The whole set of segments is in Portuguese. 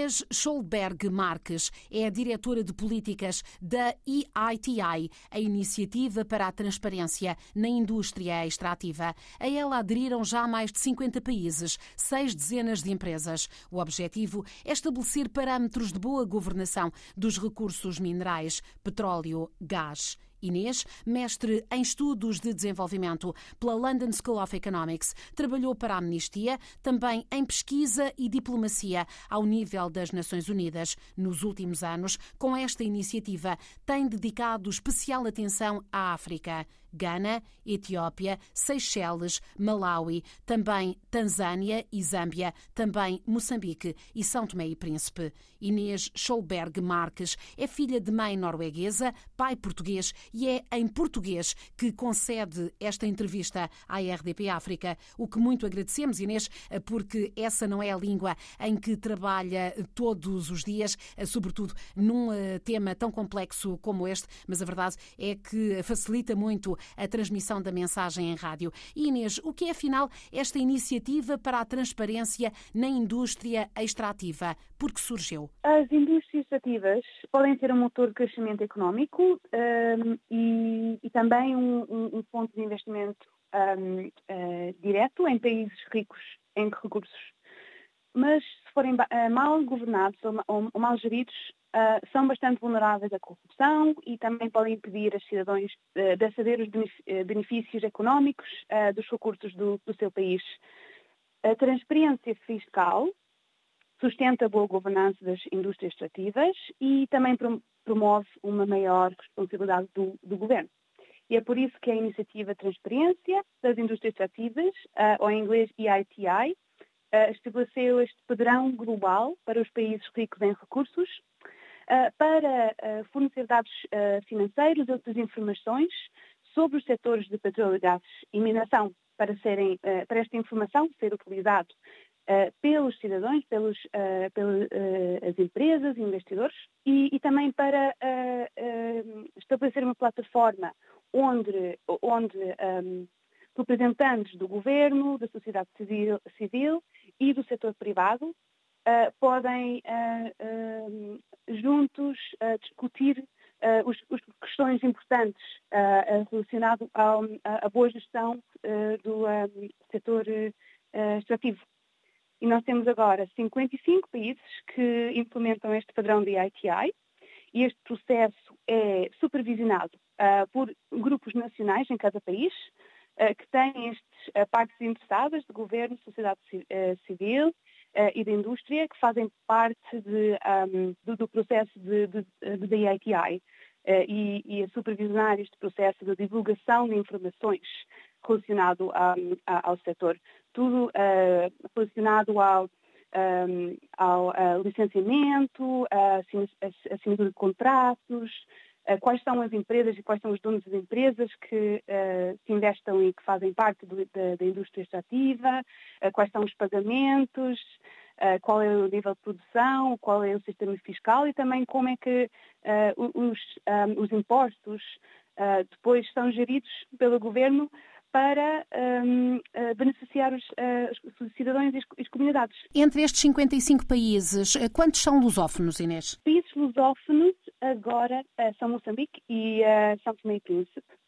Inês Scholberg Marques é a diretora de políticas da EITI, a Iniciativa para a Transparência na Indústria Extrativa. A ela aderiram já mais de 50 países, seis dezenas de empresas. O objetivo é estabelecer parâmetros de boa governação dos recursos minerais, petróleo, gás Inês, mestre em estudos de desenvolvimento pela London School of Economics, trabalhou para a Amnistia, também em pesquisa e diplomacia ao nível das Nações Unidas. Nos últimos anos, com esta iniciativa, tem dedicado especial atenção à África. Gana, Etiópia, Seychelles, Malawi, também Tanzânia e Zâmbia, também Moçambique e São Tomé e Príncipe. Inês Scholberg Marques é filha de mãe norueguesa, pai português e é em português que concede esta entrevista à RDP África, o que muito agradecemos, Inês, porque essa não é a língua em que trabalha todos os dias, sobretudo num eh, tema tão complexo como este, mas a verdade é que facilita muito a transmissão da mensagem em rádio. Inês, o que é afinal esta iniciativa para a transparência na indústria extrativa? Por que surgiu? As indústrias extrativas podem ser um motor de crescimento económico um, e, e, também um, um, ponto de investimento um, uh, direto em países ricos em recursos. Mas se forem uh, mal governados ou, ou, ou mal geridos, uh, são bastante vulneráveis à corrupção e também podem impedir as cidadãos de aceder eh, benefícios económicos dos recursos do, do, seu país. A transparência fiscal sustenta a boa governança das indústrias extrativas e também promove uma maior responsabilidade do, do governo. E é por isso que a iniciativa Transparência das Indústrias Extrativas, ou em inglês EITI, estabeleceu este padrão global para os países ricos em recursos uh, para fornecer dados financeiros e outras informações sobre os setores de petróleo, gases e mineração para, serem, para esta informação ser utilizado pelos cidadãos, pelos, pelas empresas e investidores e, e também para estabelecer uma plataforma onde, onde um, representantes do governo, da sociedade civil, civil e do setor privado uh, podem uh, juntos discutir as questões importantes relacionadas à boa gestão do setor extrativo. E nós temos agora 55 países que implementam este padrão de ITI e este processo é supervisionado uh, por grupos nacionais em cada país, uh, que têm estes uh, partes interessadas de governo, sociedade civil e da indústria que fazem parte de, um, do, do, processo de, de, de, e, e, a supervisionar este processo de divulgação de informações relacionado um, ao setor. Tudo uh, relacionado ao, um, ao licenciamento, assinatura de contratos, eh, quais são as empresas e quais são os donos das empresas que uh, se investem e que fazem parte do, da, da, indústria extrativa, uh, quais são os pagamentos, uh, qual é o nível de produção, qual é o sistema fiscal e também como é que os, um, os impostos depois são geridos pelo governo para um, beneficiar os, os, cidadãos e as comunidades. Entre estes 55 países, quantos são lusófonos, Inês? Países lusófonos agora uh, são Moçambique e uh, São Tomé e Príncipe.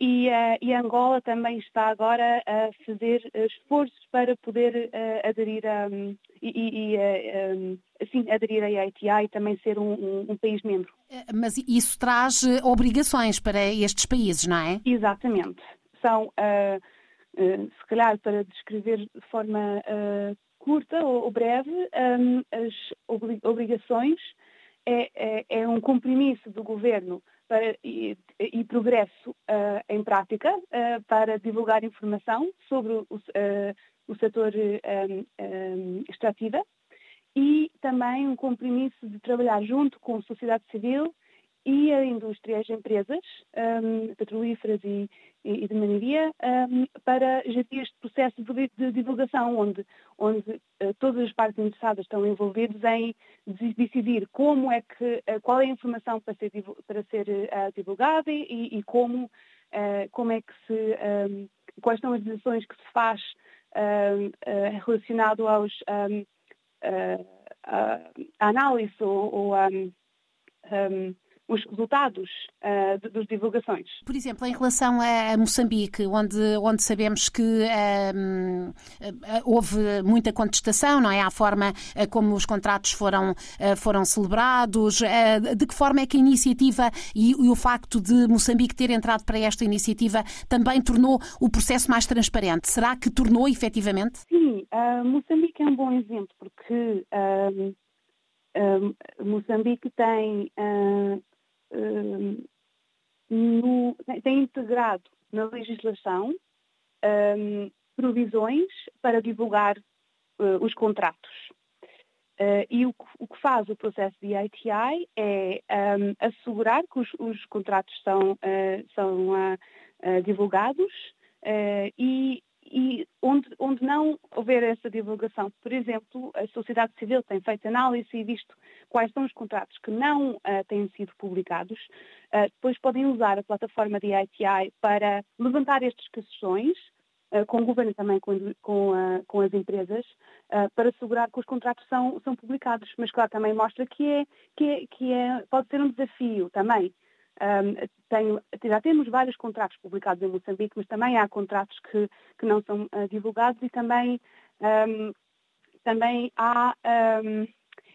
E, uh, e, Angola também está agora a fazer esforços para poder aderir a, um, e, e um, assim, aderir à ITI e também ser um, um, país membro. Mas isso traz obrigações para estes países, não é? Exatamente. São, se calhar, para descrever de forma curta ou, breve, as obrigações é, é, é um compromisso do governo para, e, e, progresso uh, em prática uh, para divulgar informação sobre o, uh, o setor um, um, extrativa e também um compromisso de trabalhar junto com a sociedade civil e a indústria, as empresas um, petrolíferas e, e, de mineria um, para gerir este processo de, de divulgação, onde, onde uh, todas as partes interessadas estão envolvidas em decidir como é que, uh, qual é a informação para ser, para ser uh, divulgada e, e como, como é que se, um, quais são as decisões que se faz relacionado aos a análise ou, ou um, os resultados uh, de, das divulgações. Por exemplo, em relação a Moçambique, onde, onde sabemos que uh, houve muita contestação, não é? À forma uh, como os contratos foram, foram celebrados, de que forma é que a iniciativa e, e, o facto de Moçambique ter entrado para esta iniciativa também tornou o processo mais transparente? Será que tornou efetivamente? Sim, Moçambique é um bom exemplo, porque Moçambique tem no, tem integrado na legislação um, provisões para divulgar uh, os contratos. Uh, e o, o, que faz o processo de ITI é um, assegurar que os, os contratos são, uh, são divulgados e e onde, onde não houver essa divulgação, por exemplo, a sociedade civil tem feito análise e visto quais são os contratos que não uh, têm sido publicados, uh, depois podem usar a plataforma de ITI para levantar estas questões, uh, com o governo também com, com, com as empresas, para assegurar que os contratos são, são publicados. Mas, claro, também mostra que, é, que, é, que é, pode ser um desafio também um, tenho, já temos vários contratos publicados em Moçambique, mas também há contratos que, que não são uh, divulgados e também, um, também há um,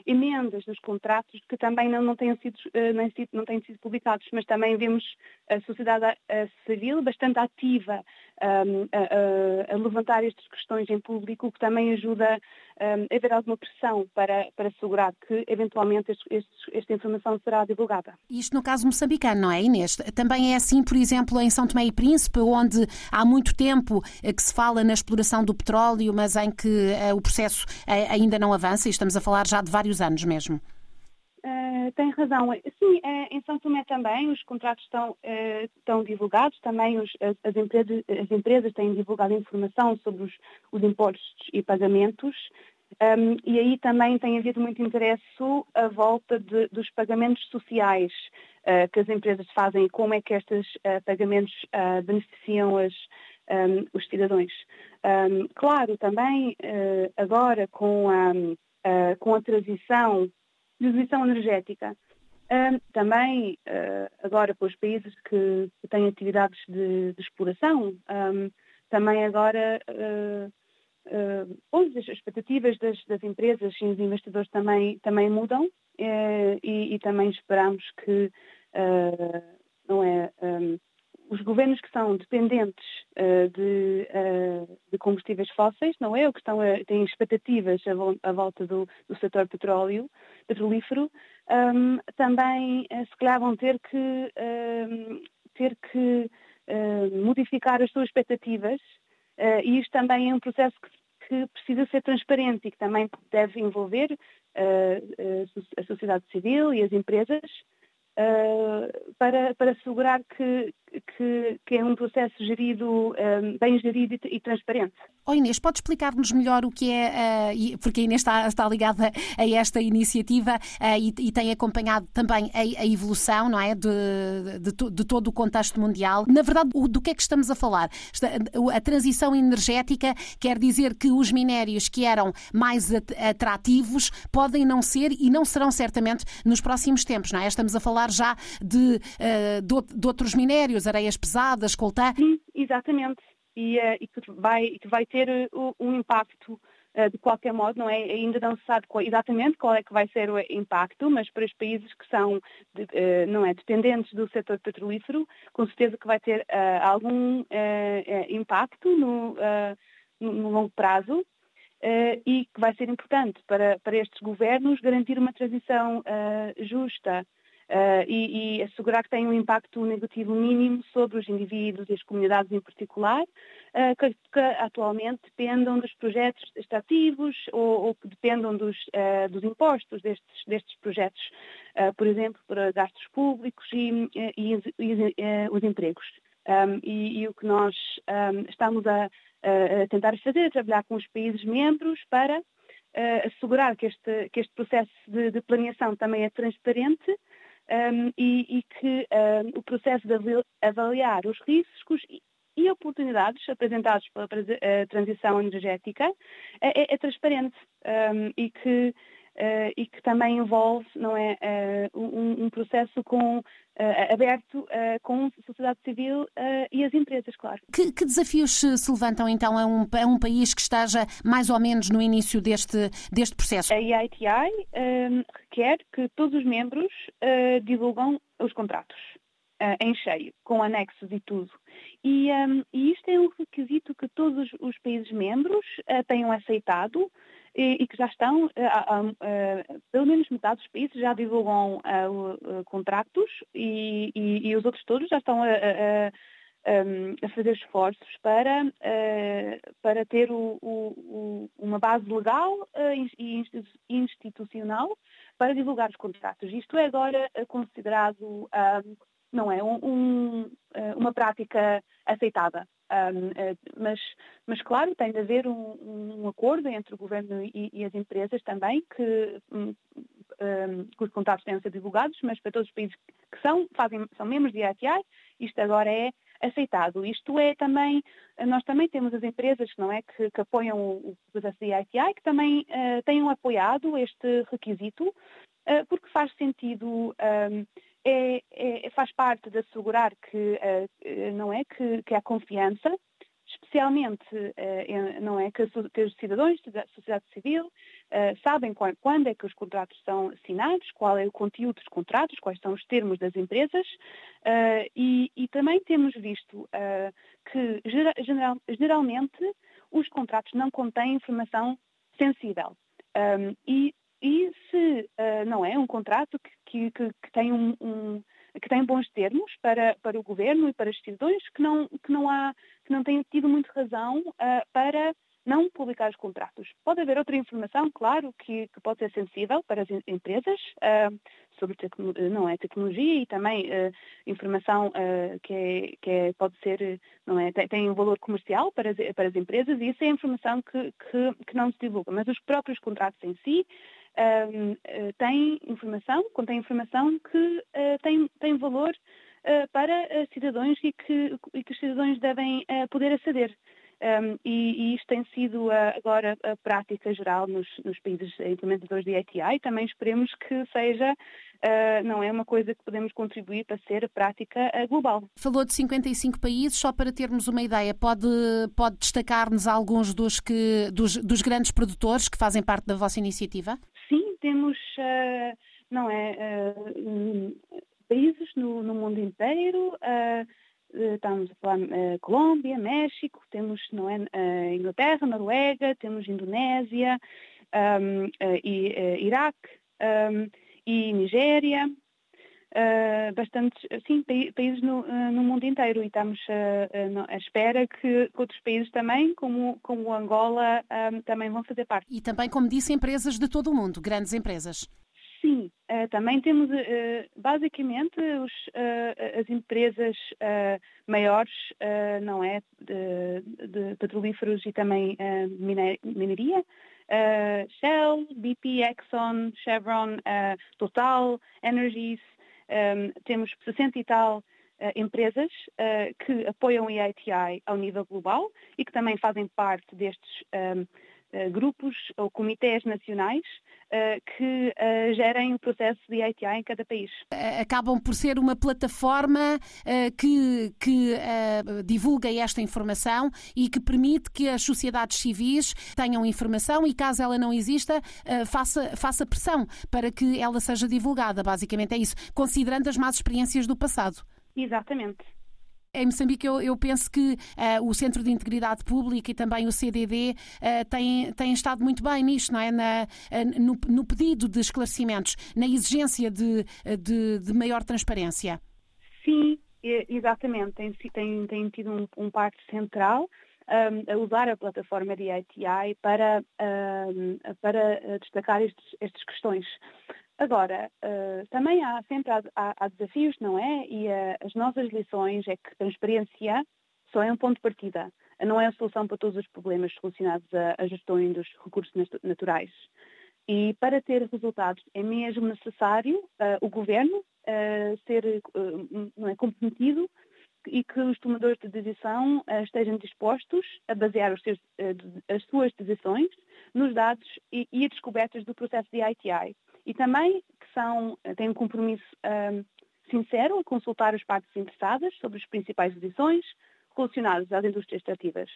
emendas nos contratos que também não, não, têm sido, uh, sido, não têm sido publicados, mas também vemos a sociedade civil bastante ativa um, a, a, levantar estas questões em público, o que também ajuda um, a haver alguma pressão para, para assegurar que, eventualmente, este, este, esta informação será divulgada. Isto no caso moçambicano, não é, Inês? Também é assim, por exemplo, em São Tomé e Príncipe, onde há muito tempo eh, que se fala na exploração do petróleo, mas em que uh, o processo uh, ainda não avança, e estamos a falar já de vários anos mesmo. Uh, tem razão. Sim, uh, em São Tomé também os contratos estão, uh, estão divulgados, também os, as, as, empresas, as, empresas, têm divulgado informação sobre os, os impostos e pagamentos um, e aí também tem havido muito interesse à volta de, dos pagamentos sociais que as empresas fazem e como é que estes pagamentos beneficiam as, um, os cidadãos. Um, claro, também agora com a, com a transição transição energética. Uh, também, uh, agora para os países que, que têm atividades de, de exploração, um, também agora uh, uh, as expectativas das, das, empresas e dos investidores também, também mudam uh, e, e, também esperamos que não é, um, os governos que são dependentes uh, de, uh, de, combustíveis fósseis, não é? Ou que estão a, têm expectativas à, volta do, do setor petróleo, petrolífero, um, também uh, se calhar vão ter que, um, ter que modificar as suas expectativas e isto também é um processo que, que, precisa ser transparente e que também deve envolver a sociedade civil e as empresas uh, para, para assegurar que, que, que, é um processo gerido, um, eh, bem gerido e, transparente. Oh Inês, pode explicar-nos melhor o que é, uh, porque a Inês está, está ligada a esta iniciativa uh, e, tem acompanhado também a, a evolução, não é, de, de, de, todo o contexto mundial. Na verdade, do que é que estamos a falar? A transição energética quer dizer que os minérios que eram mais atrativos podem não ser e não serão certamente nos próximos tempos, não é? Estamos a falar já de, de, de, outros minérios, areias pesadas, coltã. Sim, exatamente. E, uh, e, que vai, que vai ter uh, um impacto de qualquer modo, não é ainda não se sabe exatamente qual é que vai ser o impacto, mas para os países que são não é dependentes do setor petrolífero, com certeza que vai ter algum impacto no, no, longo prazo e que vai ser importante para, para estes governos garantir uma transição justa Uh, e, e, assegurar que tem um impacto negativo mínimo sobre os indivíduos e as comunidades em particular, uh, que, que, atualmente dependam dos projetos extrativos ou, ou que dependam dos, uh, dos impostos destes, destes projetos, por exemplo, para gastos públicos e, e, e os empregos. Um, e, o que nós um, estamos a, a, tentar fazer é trabalhar com os países membros para assegurar que este, que este processo de, de planeação também é transparente um, e, e, que um, o processo de avaliar os riscos e oportunidades apresentados pela transição energética é, é, é transparente. Um, e que uh, e que também envolve não é, uh, um, um, processo com, uh, aberto com a sociedade civil e as empresas, claro. Que, que, desafios se levantam então a um, a um país que esteja mais ou menos no início deste, deste processo? A EITI um, requer que todos os membros divulgam os contratos em cheio, com anexos e tudo. E, um, e, isto é um requisito que todos os países membros tenham aceitado e, e que já estão, uh, uh, pelo menos metade dos países já divulgam contratos e, e, e, os outros todos já estão a, a, a fazer esforços para, para ter o, o, uma base legal e institucional para divulgar os contratos. Isto é agora considerado não é um, um, uma prática aceitada. Um, uh, mas, mas, claro, tem de haver um, acordo entre o governo e, e as empresas também, que, um, que, os contratos tenham de ser divulgados, mas para todos os países que são, fazem, são membros de IATI, isto agora é aceitado. Isto é também, nós também temos as empresas não é, que, que apoiam o, processo de IATI, que também uh, tenham apoiado este requisito, uh, porque faz sentido é, é, faz parte de assegurar que uh, não é que, que há confiança, especialmente uh, não é que, os cidadãos da sociedade civil sabem quando é que os contratos são assinados, qual é o conteúdo dos contratos, quais são os termos das empresas e, e, também temos visto que geral, geralmente os contratos não contêm informação sensível. Um, e e se uh, não é um contrato que, que, que tem um, um, que bons termos para, para o governo e para os cidadãos, que não, que não, há, que não têm tido muito razão uh, para não publicar os contratos. Pode haver outra informação, claro, que, que pode ser sensível para as empresas uh, sobre não é, tecnologia e também uh, informação uh, que, é, que é, pode ser, não é, tem, tem, um valor comercial para as, para as empresas e isso é informação que, que, que não se divulga. Mas os próprios contratos em si uh, tem informação, contém informação que tem, tem valor para cidadãos e que, e que os cidadãos devem poder aceder. Um, e, e, isto tem sido agora a prática geral nos, nos, países implementadores de ATI. Também esperemos que seja, uh, não é uma coisa que podemos contribuir para ser a prática uh, global. Falou de 55 países, só para termos uma ideia, pode, pode destacar-nos alguns dos, que, dos, dos grandes produtores que fazem parte da vossa iniciativa? temos, uh, não é, uh, países no, no, mundo inteiro, uh, estamos a falar Colômbia, México, temos, não é, Inglaterra, Noruega, temos Indonésia, um, e, Iraque um, e Nigéria, uh, bastantes sim, países no, uh, no, mundo inteiro e estamos uh, à espera que outros países também, como, como Angola, também vão fazer parte. E também, como disse, empresas de todo o mundo, grandes empresas. Sim, também temos basicamente os, as empresas maiores, não é, de, de, petrolíferos e também mineria, Shell, BP, Exxon, Chevron, Total, Energies, temos 60 e tal empresas que apoiam o EITI ao nível global e que também fazem parte destes grupos ou comitês nacionais uh, que uh, gerem o processo de ITI em cada país. Acabam por ser uma plataforma que, que divulga esta informação e que permite que as sociedades civis tenham informação e, caso ela não exista, faça, faça pressão para que ela seja divulgada. Basicamente é isso, considerando as más experiências do passado. Exatamente. Em Moçambique, eu, eu penso que uh, o Centro de Integridade Pública e também o CDD uh, eh, têm, têm estado muito bem nisto, não é? Na, uh, no, no, pedido de esclarecimentos, na exigência de, de, de maior transparência. Sim, exatamente. Tem, tem, tem tido um, um parte central. Um, a usar a plataforma de ITI para, um, para destacar estes, estas questões. Agora, uh, também há sempre há, há, desafios, não é? E uh, as nossas lições é que transparência só é um ponto de partida, não é a solução para todos os problemas relacionados à gestão dos recursos naturais. E para ter resultados é mesmo necessário uh, o governo ser não é, comprometido e que os tomadores de decisão estejam dispostos a basear seus, as suas decisões nos dados e, e descobertas do processo de ITI. E também que são, têm um compromisso um, sincero a consultar as partes interessadas sobre as principais decisões relacionadas às indústrias extrativas.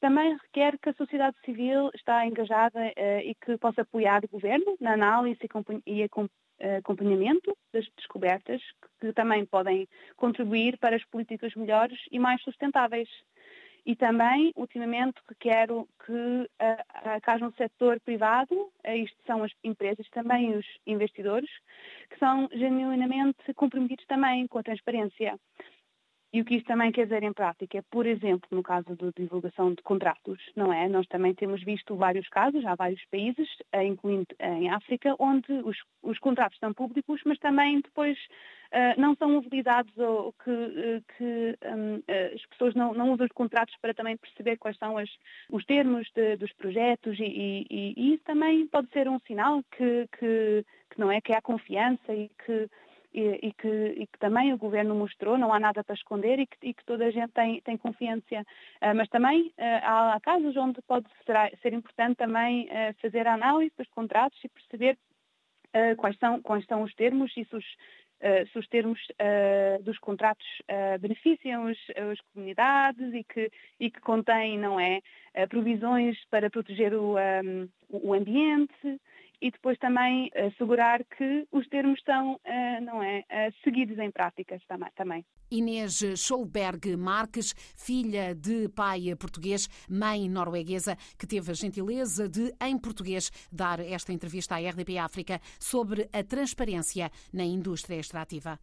Também requer que a sociedade civil está engajada uh, e que possa apoiar o governo na análise e acompanhamento das descobertas, que também podem contribuir para as políticas melhores e mais sustentáveis. E também, ultimamente, requero que, uh, que haja um setor privado, uh, isto são as empresas, também os investidores, que são genuinamente comprometidos também com a transparência. E o que isto também quer dizer em prática é, por exemplo, no caso da divulgação de contratos, não é? Nós também temos visto vários casos, há vários países, eh, incluindo em África, onde os, os contratos estão públicos, mas também depois não são utilizados ou que, uh, que um, uh, as pessoas não, não, usam os contratos para também perceber quais são as, os termos de, dos projetos e, e, e, isso também pode ser um sinal que, que, que não é que há confiança e que e, que, e, que, também o governo mostrou, não há nada para esconder e que, e que toda a gente tem, tem confiança. Uh, mas também uh, há casos onde pode ser, ser importante também uh, fazer a análise dos contratos e perceber quais, são, quais são os termos e se os, se os termos dos contratos beneficiam as, as, comunidades e que, e que contém, não é, provisões para proteger o, um, o ambiente e depois também assegurar que os termos estão, eh, não é, eh, seguidos em práticas também. Inês Scholberg Marques, filha de pai português, mãe norueguesa, que teve a gentileza de, em português, dar esta entrevista à RDP África sobre a transparência na indústria extrativa.